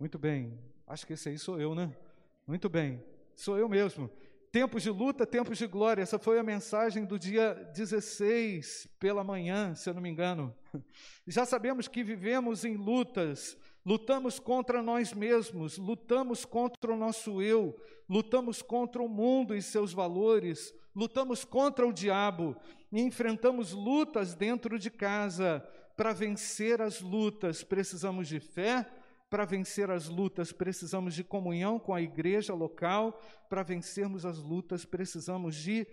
Muito bem. Acho que esse aí sou eu, né? Muito bem. Sou eu mesmo. Tempos de luta, tempos de glória. Essa foi a mensagem do dia 16 pela manhã, se eu não me engano. Já sabemos que vivemos em lutas, lutamos contra nós mesmos, lutamos contra o nosso eu, lutamos contra o mundo e seus valores, lutamos contra o diabo e enfrentamos lutas dentro de casa. Para vencer as lutas, precisamos de fé, para vencer as lutas, precisamos de comunhão com a igreja local. Para vencermos as lutas, precisamos de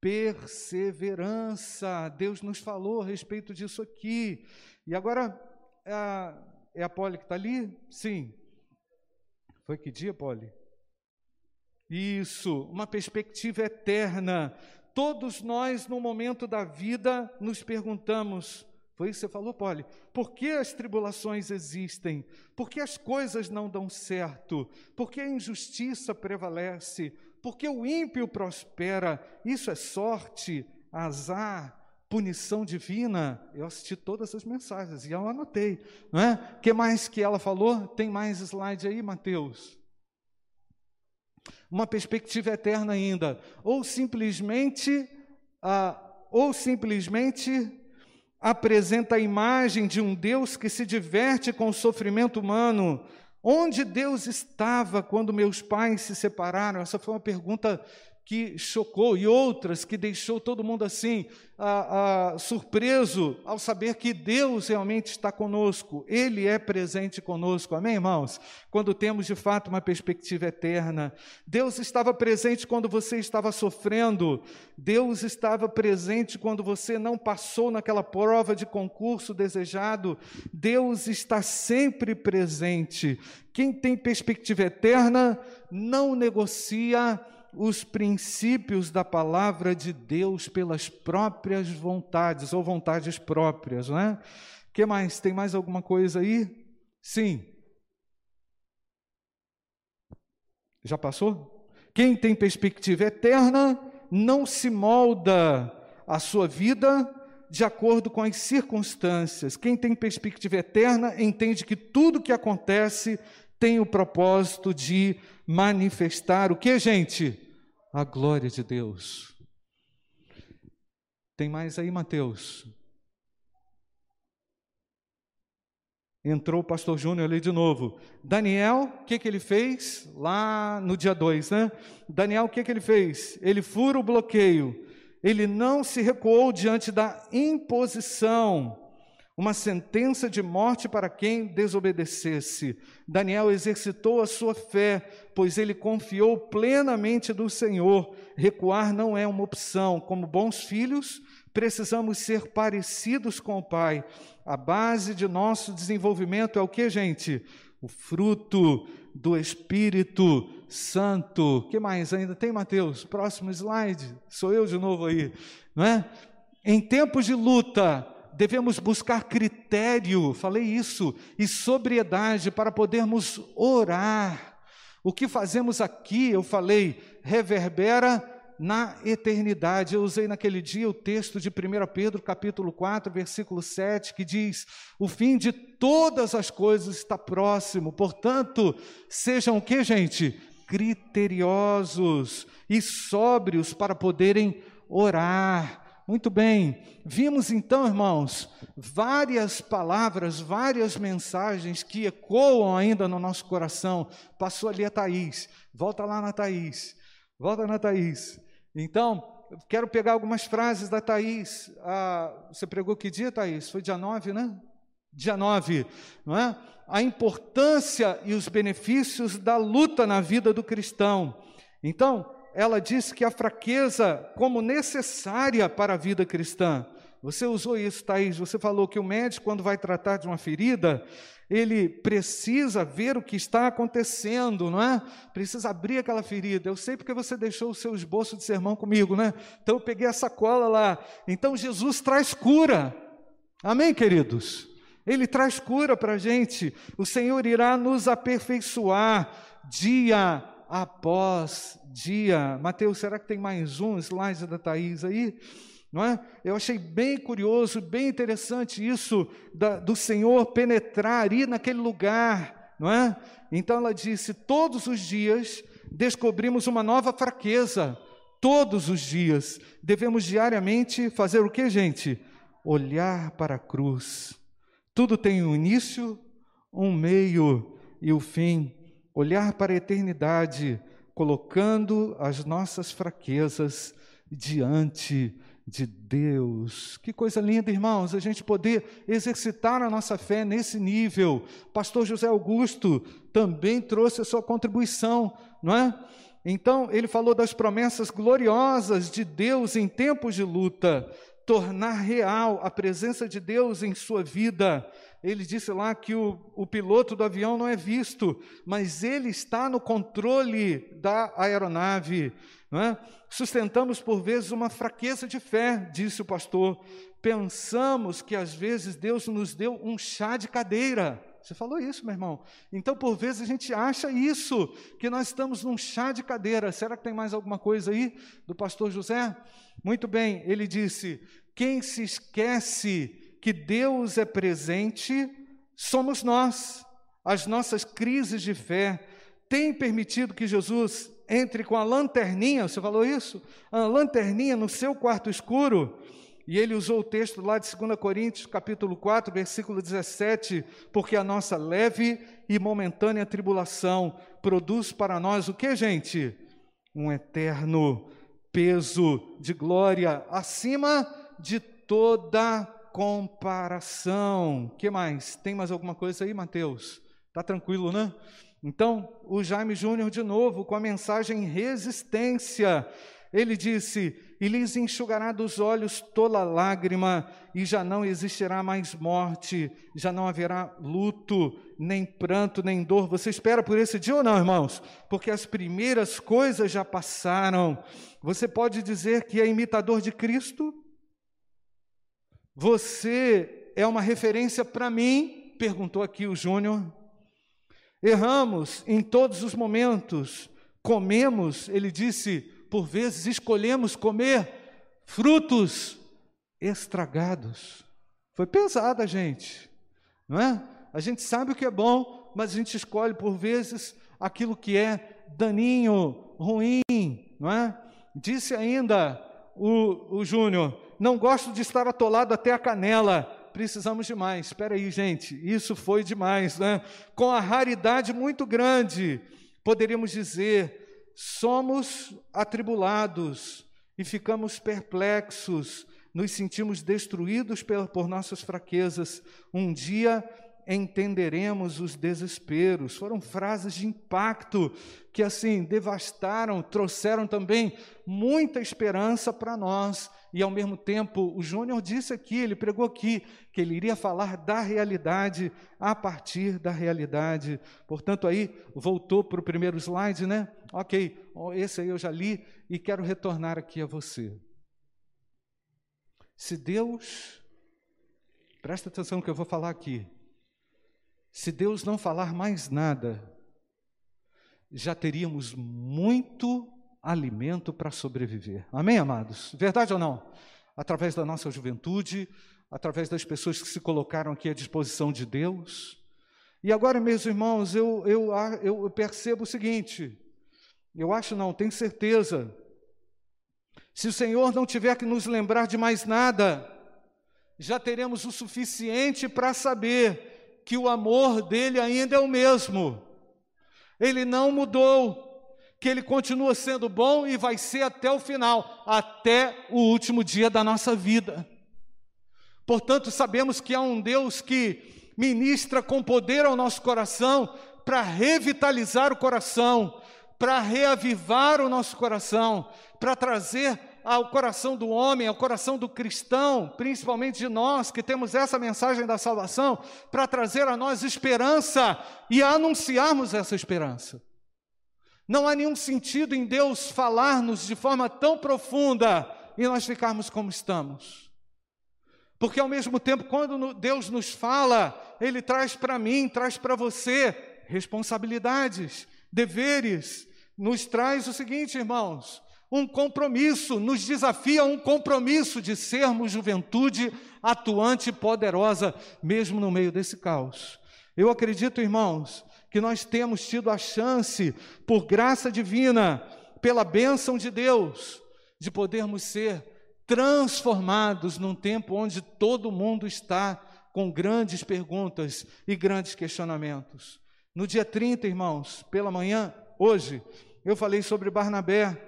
perseverança. Deus nos falou a respeito disso aqui. E agora, é a, é a Polly que está ali? Sim. Foi que dia, Polly? Isso, uma perspectiva eterna. Todos nós, no momento da vida, nos perguntamos: foi isso que você falou, Polly? Por que as tribulações existem? Por que as coisas não dão certo? Por que a injustiça prevalece? Por que o ímpio prospera? Isso é sorte, azar, punição divina? Eu assisti todas as mensagens e eu anotei. Não é? O que mais que ela falou? Tem mais slide aí, Mateus? Uma perspectiva eterna ainda. Ou simplesmente, ah, ou simplesmente apresenta a imagem de um Deus que se diverte com o sofrimento humano. Onde Deus estava quando meus pais se separaram? Essa foi uma pergunta que chocou e outras que deixou todo mundo assim, ah, ah, surpreso ao saber que Deus realmente está conosco, Ele é presente conosco, amém, irmãos? Quando temos de fato uma perspectiva eterna. Deus estava presente quando você estava sofrendo, Deus estava presente quando você não passou naquela prova de concurso desejado, Deus está sempre presente. Quem tem perspectiva eterna não negocia os princípios da palavra de Deus pelas próprias vontades ou vontades próprias, não é? Que mais? Tem mais alguma coisa aí? Sim. Já passou? Quem tem perspectiva eterna não se molda a sua vida de acordo com as circunstâncias. Quem tem perspectiva eterna entende que tudo que acontece tem o propósito de manifestar o que, gente? A glória de Deus. Tem mais aí, Mateus? Entrou o pastor Júnior ali de novo. Daniel, o que, que ele fez? Lá no dia 2, né? Daniel, o que, que ele fez? Ele fura o bloqueio. Ele não se recuou diante da imposição uma sentença de morte para quem desobedecesse. Daniel exercitou a sua fé, pois ele confiou plenamente do Senhor. Recuar não é uma opção. Como bons filhos, precisamos ser parecidos com o Pai. A base de nosso desenvolvimento é o que, gente? O fruto do Espírito Santo. que mais ainda tem, Mateus? Próximo slide. Sou eu de novo aí, não é? Em tempos de luta, devemos buscar critério, falei isso, e sobriedade para podermos orar. O que fazemos aqui, eu falei, reverbera na eternidade. Eu usei naquele dia o texto de 1 Pedro, capítulo 4, versículo 7, que diz: "O fim de todas as coisas está próximo". Portanto, sejam o que, gente? Criteriosos e sóbrios para poderem orar. Muito bem, vimos então, irmãos, várias palavras, várias mensagens que ecoam ainda no nosso coração. Passou ali a Thaís, volta lá na Thaís, volta na Thaís. Então, quero pegar algumas frases da Thaís. Ah, você pregou que dia, Thaís? Foi dia 9, né? Dia 9, não é? A importância e os benefícios da luta na vida do cristão. Então, ela disse que a fraqueza como necessária para a vida cristã. Você usou isso, Thaís. Você falou que o médico, quando vai tratar de uma ferida, ele precisa ver o que está acontecendo, não é? Precisa abrir aquela ferida. Eu sei porque você deixou o seu esboço de sermão comigo, né? Então eu peguei a sacola lá. Então Jesus traz cura. Amém, queridos? Ele traz cura para a gente. O Senhor irá nos aperfeiçoar dia após dia. Mateus, será que tem mais um slide da Thaís aí? Não é? Eu achei bem curioso, bem interessante isso da, do Senhor penetrar, ir naquele lugar não é? Então ela disse: todos os dias descobrimos uma nova fraqueza. Todos os dias devemos diariamente fazer o que, gente? Olhar para a cruz. Tudo tem um início, um meio e o fim. Olhar para a eternidade, colocando as nossas fraquezas diante de Deus. Que coisa linda, irmãos, a gente poder exercitar a nossa fé nesse nível. Pastor José Augusto também trouxe a sua contribuição, não é? Então, ele falou das promessas gloriosas de Deus em tempos de luta, tornar real a presença de Deus em sua vida. Ele disse lá que o, o piloto do avião não é visto, mas ele está no controle da aeronave. É? Sustentamos por vezes uma fraqueza de fé, disse o pastor. Pensamos que às vezes Deus nos deu um chá de cadeira. Você falou isso, meu irmão. Então, por vezes, a gente acha isso, que nós estamos num chá de cadeira. Será que tem mais alguma coisa aí do pastor José? Muito bem, ele disse: quem se esquece que Deus é presente, somos nós. As nossas crises de fé têm permitido que Jesus entre com a lanterninha, você falou isso? A lanterninha no seu quarto escuro. E ele usou o texto lá de 2 Coríntios, capítulo 4, versículo 17, porque a nossa leve e momentânea tribulação produz para nós o que, gente? Um eterno peso de glória acima de toda comparação. Que mais? Tem mais alguma coisa aí, Mateus? Tá tranquilo, né? Então, o Jaime Júnior, de novo, com a mensagem resistência, ele disse: E lhes enxugará dos olhos toda lágrima, e já não existirá mais morte, já não haverá luto, nem pranto, nem dor. Você espera por esse dia ou não, irmãos? Porque as primeiras coisas já passaram. Você pode dizer que é imitador de Cristo? Você é uma referência para mim? Perguntou aqui o Júnior. Erramos em todos os momentos, comemos, ele disse, por vezes escolhemos comer frutos estragados. Foi pesada, gente, não é? A gente sabe o que é bom, mas a gente escolhe por vezes aquilo que é daninho, ruim, não é? Disse ainda o, o Júnior: não gosto de estar atolado até a canela precisamos de mais. Espera aí, gente, isso foi demais, né? Com a raridade muito grande, poderíamos dizer, somos atribulados e ficamos perplexos, nos sentimos destruídos por, nossas fraquezas. Um dia entenderemos os desesperos. Foram frases de impacto que assim devastaram, trouxeram também muita esperança para nós. E ao mesmo tempo, o Júnior disse aqui, ele pregou aqui, que ele iria falar da realidade a partir da realidade. Portanto, aí voltou para o primeiro slide, né? Ok, esse aí eu já li e quero retornar aqui a você. Se Deus, presta atenção no que eu vou falar aqui, se Deus não falar mais nada, já teríamos muito alimento para sobreviver. Amém, amados? Verdade ou não? Através da nossa juventude, através das pessoas que se colocaram aqui à disposição de Deus. E agora, meus irmãos, eu, eu, eu percebo o seguinte: eu acho não, tenho certeza. Se o Senhor não tiver que nos lembrar de mais nada, já teremos o suficiente para saber que o amor dele ainda é o mesmo. Ele não mudou, que ele continua sendo bom e vai ser até o final, até o último dia da nossa vida. Portanto, sabemos que há um Deus que ministra com poder ao nosso coração para revitalizar o coração, para reavivar o nosso coração, para trazer ao coração do homem, ao coração do cristão, principalmente de nós que temos essa mensagem da salvação, para trazer a nós esperança e anunciarmos essa esperança. Não há nenhum sentido em Deus falar-nos de forma tão profunda e nós ficarmos como estamos. Porque ao mesmo tempo, quando Deus nos fala, Ele traz para mim, traz para você responsabilidades, deveres, nos traz o seguinte, irmãos: um compromisso, nos desafia um compromisso de sermos juventude atuante e poderosa, mesmo no meio desse caos. Eu acredito, irmãos, que nós temos tido a chance, por graça divina, pela bênção de Deus, de podermos ser transformados num tempo onde todo mundo está com grandes perguntas e grandes questionamentos. No dia 30, irmãos, pela manhã, hoje, eu falei sobre Barnabé.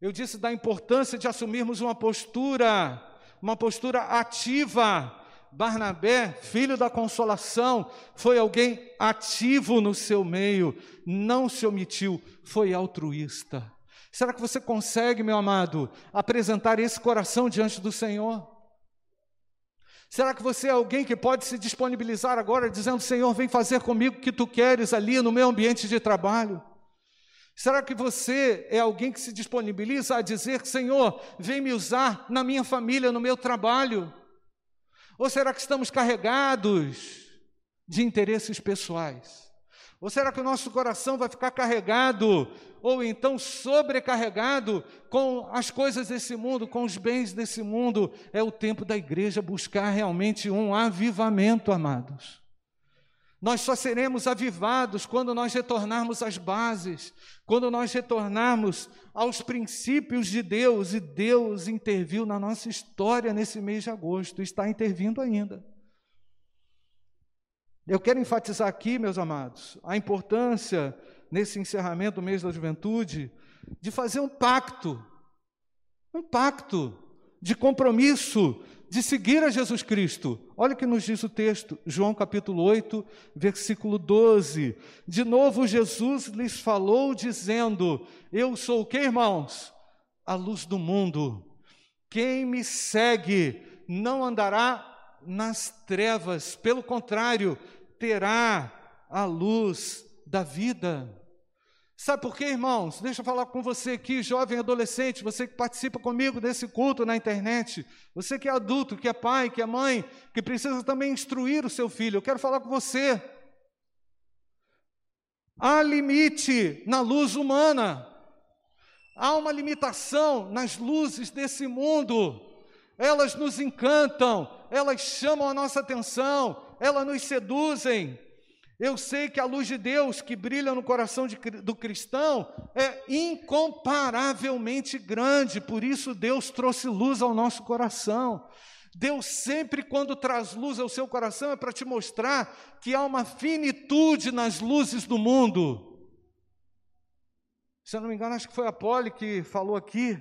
Eu disse da importância de assumirmos uma postura, uma postura ativa. Barnabé, filho da consolação, foi alguém ativo no seu meio, não se omitiu, foi altruísta. Será que você consegue, meu amado, apresentar esse coração diante do Senhor? Será que você é alguém que pode se disponibilizar agora, dizendo: Senhor, vem fazer comigo o que tu queres ali no meu ambiente de trabalho? Será que você é alguém que se disponibiliza a dizer: Senhor, vem me usar na minha família, no meu trabalho? Ou será que estamos carregados de interesses pessoais? Ou será que o nosso coração vai ficar carregado, ou então sobrecarregado com as coisas desse mundo, com os bens desse mundo? É o tempo da igreja buscar realmente um avivamento, amados. Nós só seremos avivados quando nós retornarmos às bases, quando nós retornarmos aos princípios de Deus, e Deus interviu na nossa história nesse mês de agosto, está intervindo ainda. Eu quero enfatizar aqui, meus amados, a importância, nesse encerramento do mês da juventude, de fazer um pacto, um pacto de compromisso, de seguir a Jesus Cristo. Olha o que nos diz o texto, João capítulo 8, versículo 12. De novo, Jesus lhes falou, dizendo: Eu sou o que, irmãos? A luz do mundo. Quem me segue não andará nas trevas, pelo contrário, terá a luz da vida. Sabe por quê, irmãos? Deixa eu falar com você aqui, jovem adolescente, você que participa comigo desse culto na internet, você que é adulto, que é pai, que é mãe, que precisa também instruir o seu filho. Eu quero falar com você. Há limite na luz humana, há uma limitação nas luzes desse mundo elas nos encantam, elas chamam a nossa atenção, elas nos seduzem. Eu sei que a luz de Deus que brilha no coração de, do cristão é incomparavelmente grande, por isso Deus trouxe luz ao nosso coração. Deus sempre, quando traz luz ao seu coração, é para te mostrar que há uma finitude nas luzes do mundo. Se eu não me engano, acho que foi a Poli que falou aqui,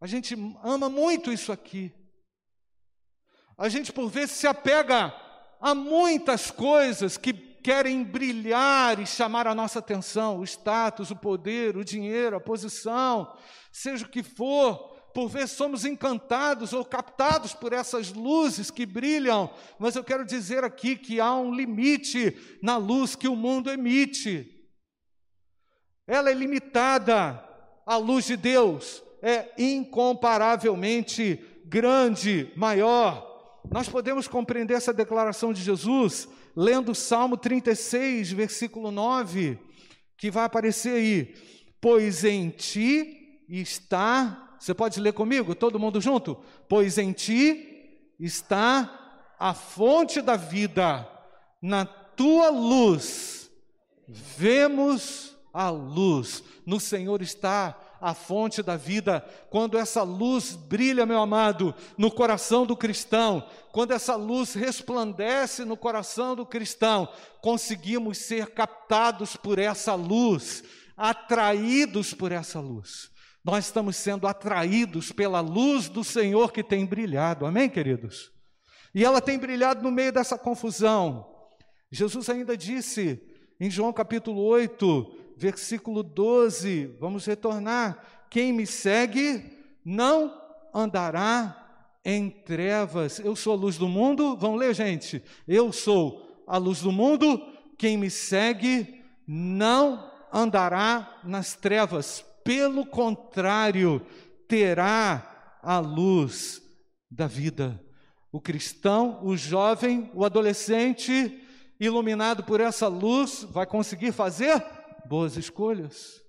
a gente ama muito isso aqui. A gente, por vezes, se apega a muitas coisas que querem brilhar e chamar a nossa atenção: o status, o poder, o dinheiro, a posição, seja o que for. Por vezes somos encantados ou captados por essas luzes que brilham, mas eu quero dizer aqui que há um limite na luz que o mundo emite. Ela é limitada à luz de Deus, é incomparavelmente grande, maior. Nós podemos compreender essa declaração de Jesus lendo o Salmo 36, versículo 9, que vai aparecer aí. Pois em ti está, você pode ler comigo, todo mundo junto? Pois em ti está a fonte da vida, na tua luz vemos a luz. No Senhor está a fonte da vida, quando essa luz brilha, meu amado, no coração do cristão, quando essa luz resplandece no coração do cristão, conseguimos ser captados por essa luz, atraídos por essa luz. Nós estamos sendo atraídos pela luz do Senhor que tem brilhado, amém, queridos? E ela tem brilhado no meio dessa confusão. Jesus ainda disse em João capítulo 8, versículo 12, vamos retornar. Quem me segue não andará em trevas. Eu sou a luz do mundo. Vamos ler, gente. Eu sou a luz do mundo. Quem me segue não andará nas trevas. Pelo contrário, terá a luz da vida. O cristão, o jovem, o adolescente, iluminado por essa luz, vai conseguir fazer boas escolhas.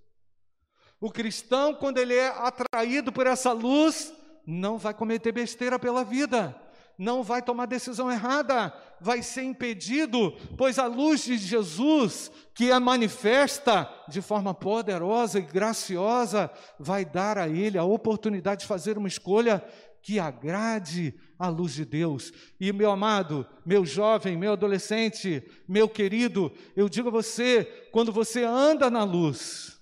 O cristão, quando ele é atraído por essa luz, não vai cometer besteira pela vida, não vai tomar decisão errada, vai ser impedido, pois a luz de Jesus, que é manifesta de forma poderosa e graciosa, vai dar a ele a oportunidade de fazer uma escolha que agrade a luz de Deus. E meu amado, meu jovem, meu adolescente, meu querido, eu digo a você, quando você anda na luz,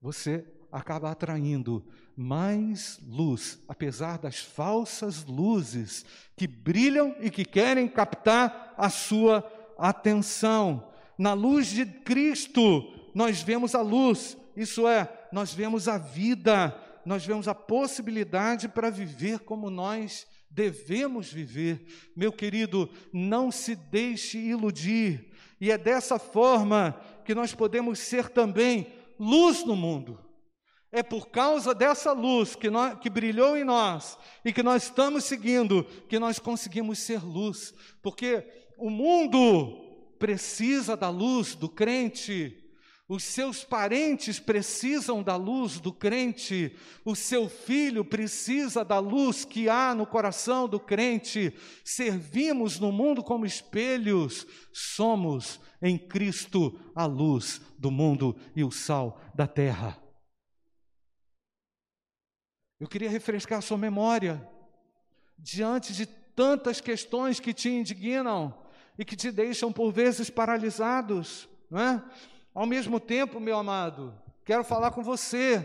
você acaba atraindo mais luz, apesar das falsas luzes que brilham e que querem captar a sua atenção. Na luz de Cristo, nós vemos a luz, isso é, nós vemos a vida nós vemos a possibilidade para viver como nós devemos viver. Meu querido, não se deixe iludir, e é dessa forma que nós podemos ser também luz no mundo. É por causa dessa luz que, nós, que brilhou em nós e que nós estamos seguindo que nós conseguimos ser luz, porque o mundo precisa da luz do crente. Os seus parentes precisam da luz do crente, o seu filho precisa da luz que há no coração do crente. Servimos no mundo como espelhos, somos em Cristo a luz do mundo e o sal da terra. Eu queria refrescar sua memória diante de tantas questões que te indignam e que te deixam por vezes paralisados, não é? Ao mesmo tempo, meu amado, quero falar com você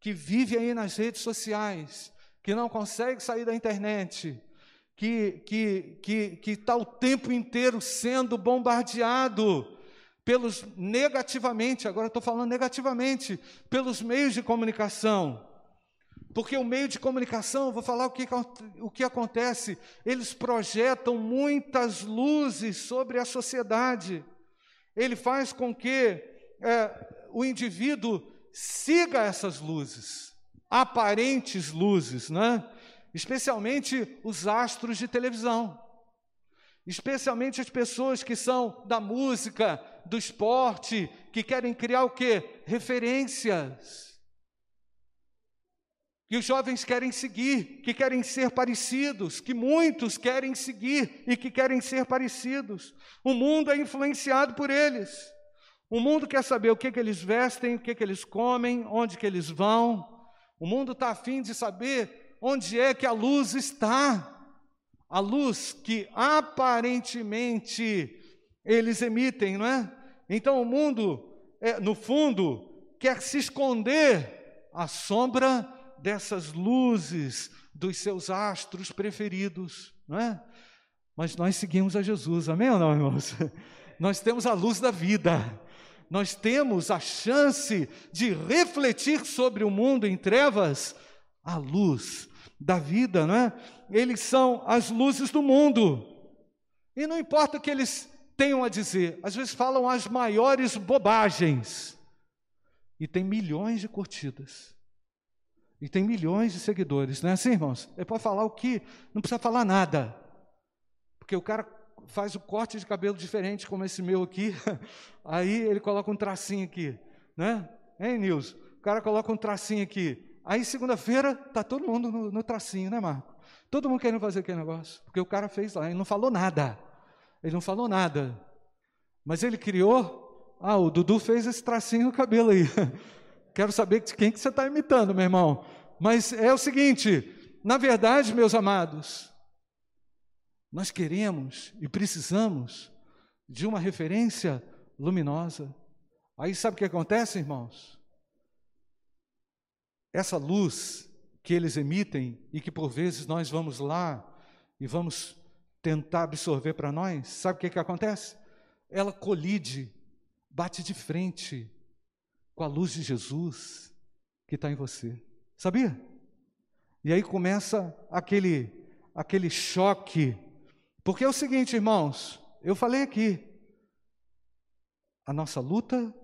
que vive aí nas redes sociais, que não consegue sair da internet, que que que que está o tempo inteiro sendo bombardeado pelos negativamente, agora estou falando negativamente, pelos meios de comunicação. Porque o meio de comunicação, vou falar o que, o que acontece, eles projetam muitas luzes sobre a sociedade ele faz com que é, o indivíduo siga essas luzes, aparentes luzes, né? especialmente os astros de televisão, especialmente as pessoas que são da música, do esporte, que querem criar o quê? Referências que os jovens querem seguir, que querem ser parecidos, que muitos querem seguir e que querem ser parecidos. O mundo é influenciado por eles. O mundo quer saber o que, que eles vestem, o que, que eles comem, onde que eles vão. O mundo está afim de saber onde é que a luz está. A luz que aparentemente eles emitem, não é? Então o mundo, é, no fundo, quer se esconder à sombra dessas luzes dos seus astros preferidos, não é? Mas nós seguimos a Jesus, amém ou não, irmãos? Nós temos a luz da vida, nós temos a chance de refletir sobre o mundo em trevas, a luz da vida, não é? Eles são as luzes do mundo, e não importa o que eles tenham a dizer, às vezes falam as maiores bobagens, e tem milhões de curtidas. E tem milhões de seguidores, não é assim, irmãos? Ele pode falar o que, não precisa falar nada. Porque o cara faz o corte de cabelo diferente, como esse meu aqui, aí ele coloca um tracinho aqui, né? Hein, Nilson? O cara coloca um tracinho aqui. Aí, segunda-feira, tá todo mundo no, no, tracinho, né, Marco? Todo mundo querendo fazer aquele negócio, porque o cara fez lá, ele não falou nada. Ele não falou nada. Mas ele criou, ah, o Dudu fez esse tracinho no cabelo aí. Quero saber de quem que você está imitando, meu irmão. Mas é o seguinte, na verdade, meus amados, nós queremos e precisamos de uma referência luminosa. Aí sabe o que acontece, irmãos? Essa luz que eles emitem e que por vezes nós vamos lá e vamos tentar absorver para nós, sabe o que, que acontece? Ela colide, bate de frente com a luz de Jesus que está em você. Sabia? E aí começa aquele, aquele choque. Porque é o seguinte, irmãos, eu falei aqui, a nossa luta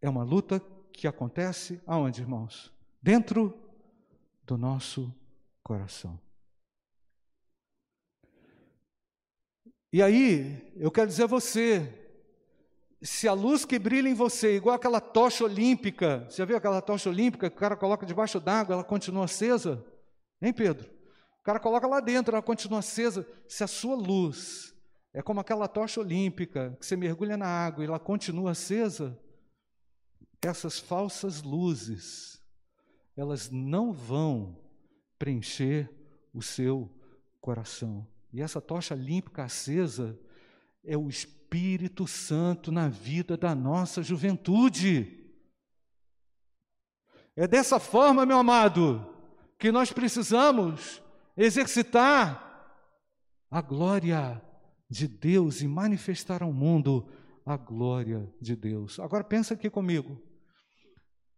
é uma luta que acontece aonde, irmãos? Dentro do nosso coração. E aí, eu quero dizer a você, se a luz que brilha em você, igual aquela tocha olímpica, você já viu aquela tocha olímpica que o cara coloca debaixo d'água, ela continua acesa? Hein, Pedro? O cara coloca lá dentro, ela continua acesa. Se a sua luz é como aquela tocha olímpica que você mergulha na água e ela continua acesa, essas falsas luzes, elas não vão preencher o seu coração. E essa tocha olímpica acesa é o Espírito Santo na vida da nossa juventude. É dessa forma, meu amado, que nós precisamos exercitar a glória de Deus e manifestar ao mundo a glória de Deus. Agora pensa aqui comigo.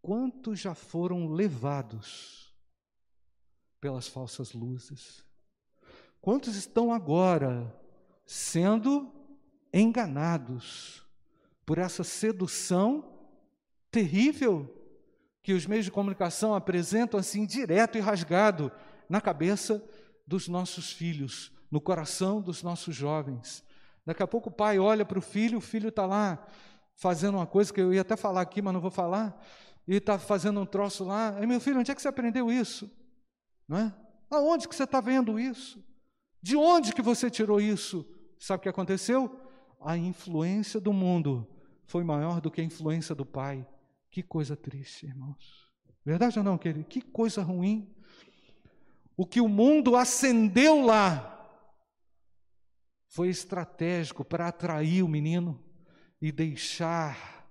Quantos já foram levados pelas falsas luzes? Quantos estão agora sendo enganados por essa sedução terrível que os meios de comunicação apresentam assim direto e rasgado na cabeça dos nossos filhos, no coração dos nossos jovens. Daqui a pouco o pai olha para o filho, o filho está lá fazendo uma coisa que eu ia até falar aqui, mas não vou falar, e está fazendo um troço lá. Aí, meu filho, onde é que você aprendeu isso? Não é? Aonde que você está vendo isso? De onde que você tirou isso? Sabe o que aconteceu? A influência do mundo foi maior do que a influência do pai. Que coisa triste, irmãos. Verdade ou não, querido? Que coisa ruim o que o mundo acendeu lá foi estratégico para atrair o menino e deixar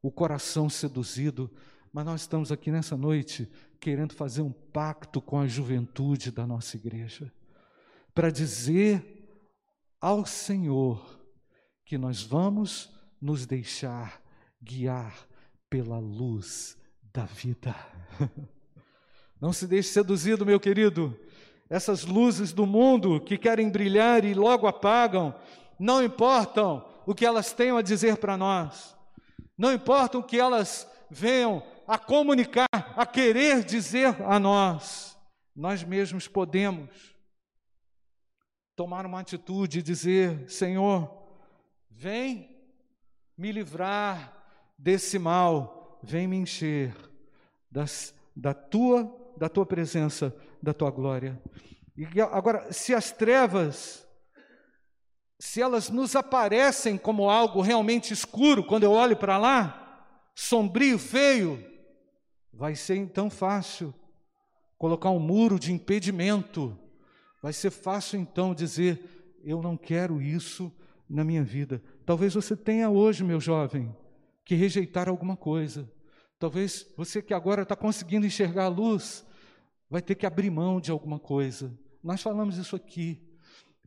o coração seduzido. Mas nós estamos aqui nessa noite querendo fazer um pacto com a juventude da nossa igreja, para dizer ao Senhor que nós vamos nos deixar guiar pela luz da vida. Não se deixe seduzido, meu querido. Essas luzes do mundo que querem brilhar e logo apagam, não importam o que elas tenham a dizer para nós, não importa o que elas venham a comunicar, a querer dizer a nós, nós mesmos podemos tomar uma atitude e dizer: Senhor, vem me livrar desse mal, vem me encher das, da tua da tua presença, da tua glória. E agora, se as trevas, se elas nos aparecem como algo realmente escuro, quando eu olho para lá, sombrio, feio, vai ser então fácil colocar um muro de impedimento. Vai ser fácil então dizer: eu não quero isso na minha vida. Talvez você tenha hoje, meu jovem, que rejeitar alguma coisa. Talvez você que agora está conseguindo enxergar a luz, vai ter que abrir mão de alguma coisa. Nós falamos isso aqui.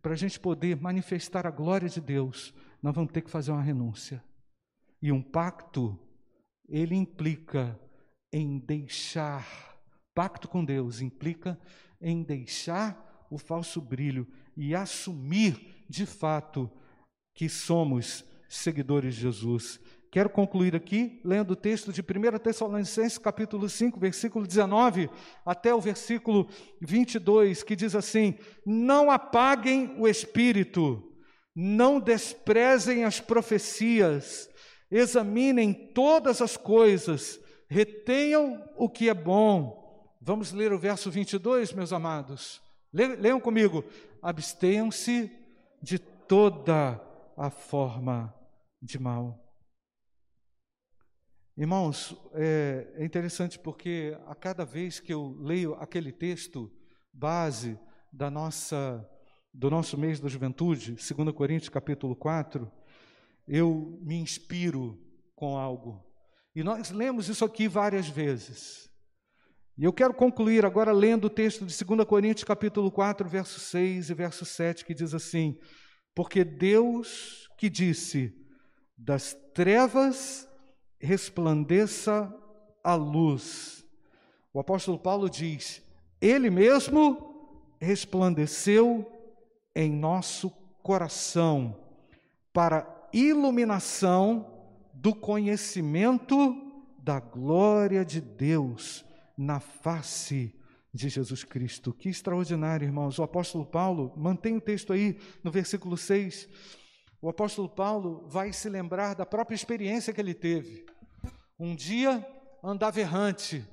Para a gente poder manifestar a glória de Deus, nós vamos ter que fazer uma renúncia. E um pacto, ele implica em deixar, pacto com Deus implica em deixar o falso brilho e assumir de fato que somos seguidores de Jesus. Quero concluir aqui lendo o texto de 1 Tessalonicenses, capítulo 5, versículo 19 até o versículo 22, que diz assim: Não apaguem o espírito, não desprezem as profecias, examinem todas as coisas, retenham o que é bom. Vamos ler o verso 22, meus amados. Leiam comigo. Abstenham-se de toda a forma de mal. Irmãos, é, é, interessante porque a cada vez que eu leio aquele texto base da nossa do nosso mês da juventude, 2 Coríntios capítulo 4, eu me inspiro com algo. E nós lemos isso aqui várias vezes. E eu quero concluir agora lendo o texto de 2 Coríntios capítulo 4, verso 6 e verso 7, que diz assim: Porque Deus que disse: Das trevas resplandeça a luz. O apóstolo Paulo diz: Ele mesmo resplandeceu em nosso coração para iluminação do conhecimento da glória de Deus na face de Jesus Cristo. Que extraordinário, irmãos. O apóstolo Paulo, mantém o texto aí no versículo 6 o apóstolo Paulo vai se lembrar da própria experiência que ele teve. Um dia andava errante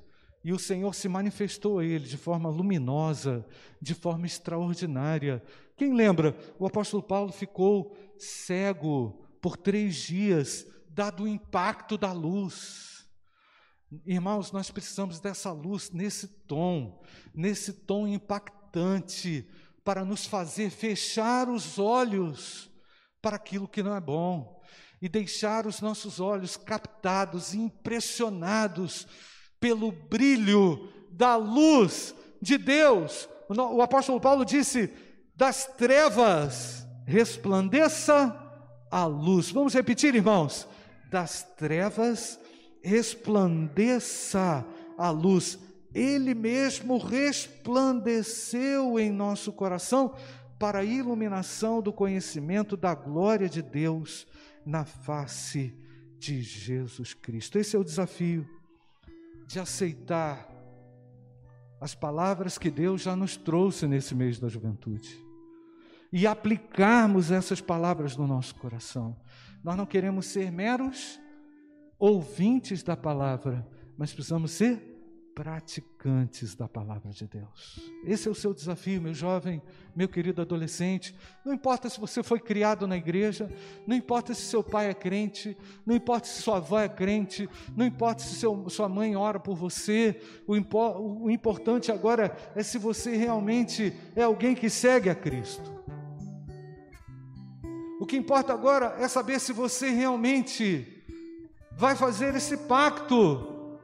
e o Senhor se manifestou a ele de forma luminosa, de forma extraordinária. Quem lembra? O apóstolo Paulo ficou cego por três dias, dado o impacto da luz. Irmãos, nós precisamos dessa luz nesse tom, nesse tom impactante, para nos fazer fechar os olhos para aquilo que não é bom e deixar os nossos olhos captados, impressionados pelo brilho da luz de Deus. O apóstolo Paulo disse: das trevas resplandeça a luz. Vamos repetir, irmãos? Das trevas resplandeça a luz. Ele mesmo resplandeceu em nosso coração para a iluminação do conhecimento da glória de Deus na face de Jesus Cristo. Esse é o desafio de aceitar as palavras que Deus já nos trouxe nesse mês da juventude e aplicarmos essas palavras no nosso coração. Nós não queremos ser meros ouvintes da palavra, mas precisamos ser praticantes da palavra de Deus. Esse é o seu desafio, meu jovem, meu querido adolescente. Não importa se você foi criado na igreja, não importa se seu pai é crente, não importa se sua avó é crente, não importa se seu, sua mãe ora por você. O, impo, o importante agora é se você realmente é alguém que segue a Cristo. O que importa agora é saber se você realmente vai fazer esse pacto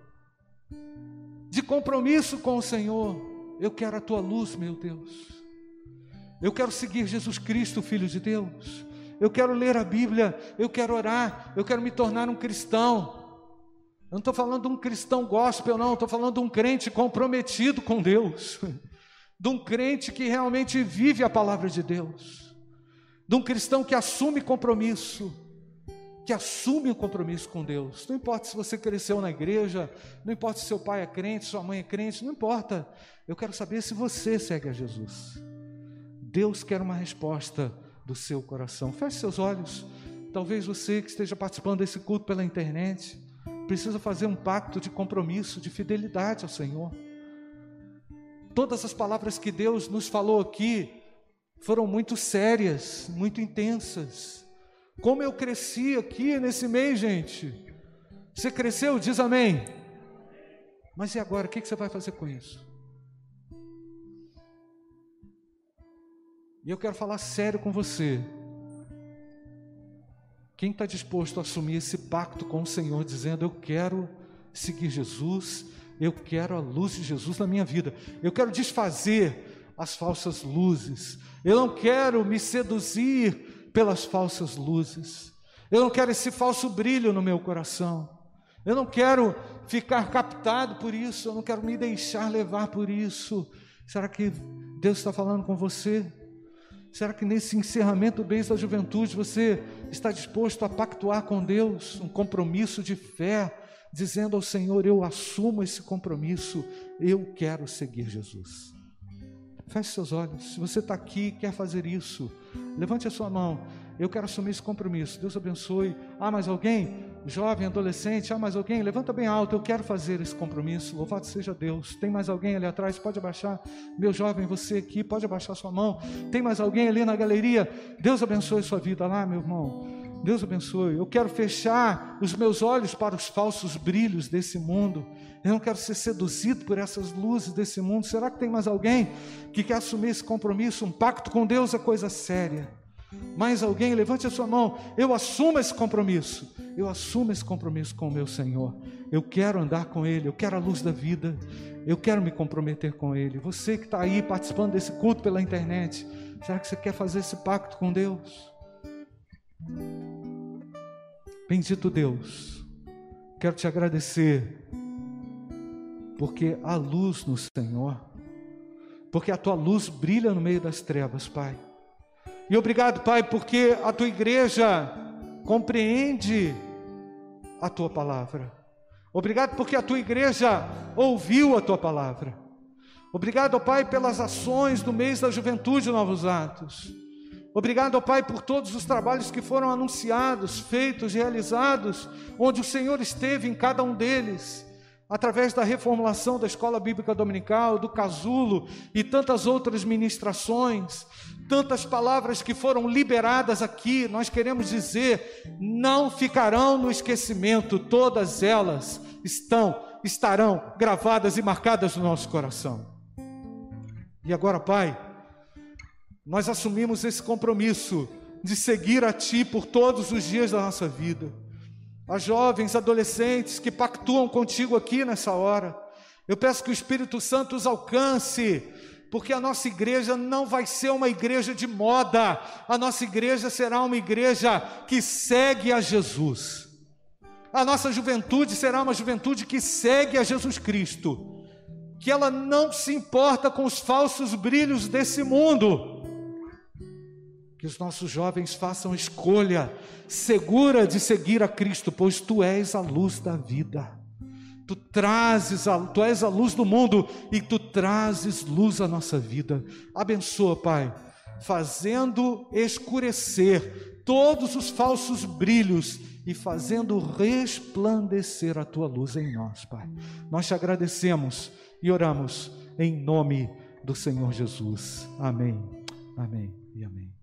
de compromisso com o Senhor. Eu quero a tua luz, meu Deus. Eu quero seguir Jesus Cristo, Filho de Deus. Eu quero ler a Bíblia, eu quero orar, eu quero me tornar um cristão. Eu não estou falando de um cristão gospel, não, estou falando de um crente comprometido com Deus, de um crente que realmente vive a palavra de Deus, de um cristão que assume compromisso, que assume o compromisso com Deus. Não importa se você cresceu na igreja, não importa se seu pai é crente, sua mãe é crente, não importa. Eu quero saber se você segue a Jesus. Deus quer uma resposta do seu coração. Feche seus olhos. Talvez você que esteja participando desse culto pela internet precisa fazer um pacto de compromisso, de fidelidade ao Senhor. Todas as palavras que Deus nos falou aqui foram muito sérias, muito intensas como eu cresci aqui nesse mês, gente. Você cresceu? Diz amém. Mas e agora? O que você vai fazer com isso? E eu quero falar sério com você. Quem está disposto a assumir esse pacto com o Senhor, dizendo: Eu quero seguir Jesus, eu quero a luz de Jesus na minha vida, eu quero desfazer as falsas luzes, eu não quero me seduzir pelas falsas luzes. Eu não quero esse falso brilho no meu coração. Eu não quero ficar captado por isso. Eu não quero me deixar levar por isso. Será que Deus está falando com você? Será que nesse encerramento do mês da juventude você está disposto a pactuar com Deus um compromisso de fé, dizendo ao Senhor: Eu assumo esse compromisso, eu quero seguir Jesus? Feche seus olhos. Se você está aqui quer fazer isso, levante a sua mão. Eu quero assumir esse compromisso. Deus abençoe. Ah, mais alguém? Jovem, adolescente, ah, mais alguém? Levanta bem alto. Eu quero fazer esse compromisso. Louvado seja Deus. Tem mais alguém ali atrás? Pode abaixar. Meu jovem, você aqui, pode abaixar sua mão. Tem mais alguém ali na galeria? Deus abençoe sua vida lá, meu irmão. Deus abençoe. Eu quero fechar os meus olhos para os falsos brilhos desse mundo. Eu não quero ser seduzido por essas luzes desse mundo. Será que tem mais alguém que quer assumir esse compromisso? Um pacto com Deus é coisa séria. Mais alguém, levante a sua mão. Eu assumo esse compromisso. Eu assumo esse compromisso com o meu Senhor. Eu quero andar com Ele. Eu quero a luz da vida. Eu quero me comprometer com Ele. Você que está aí participando desse culto pela internet, será que você quer fazer esse pacto com Deus? Bendito Deus, quero te agradecer porque há luz no Senhor, porque a tua luz brilha no meio das trevas, Pai. E obrigado, Pai, porque a tua igreja compreende a tua palavra. Obrigado porque a tua igreja ouviu a tua palavra. Obrigado, Pai, pelas ações do mês da juventude Novos Atos. Obrigado, Pai, por todos os trabalhos que foram anunciados, feitos, realizados, onde o Senhor esteve em cada um deles através da reformulação da Escola Bíblica Dominical, do Casulo e tantas outras ministrações, tantas palavras que foram liberadas aqui, nós queremos dizer, não ficarão no esquecimento, todas elas estão, estarão gravadas e marcadas no nosso coração. E agora, Pai, nós assumimos esse compromisso de seguir a Ti por todos os dias da nossa vida a jovens, adolescentes que pactuam contigo aqui nessa hora. Eu peço que o Espírito Santo os alcance, porque a nossa igreja não vai ser uma igreja de moda, a nossa igreja será uma igreja que segue a Jesus. A nossa juventude será uma juventude que segue a Jesus Cristo, que ela não se importa com os falsos brilhos desse mundo, que os nossos jovens façam escolha segura de seguir a Cristo, pois tu és a luz da vida. Tu trazes a, tu és a luz do mundo e tu trazes luz à nossa vida. Abençoa, Pai, fazendo escurecer todos os falsos brilhos e fazendo resplandecer a tua luz em nós, Pai. Nós te agradecemos e oramos em nome do Senhor Jesus. Amém. Amém e amém.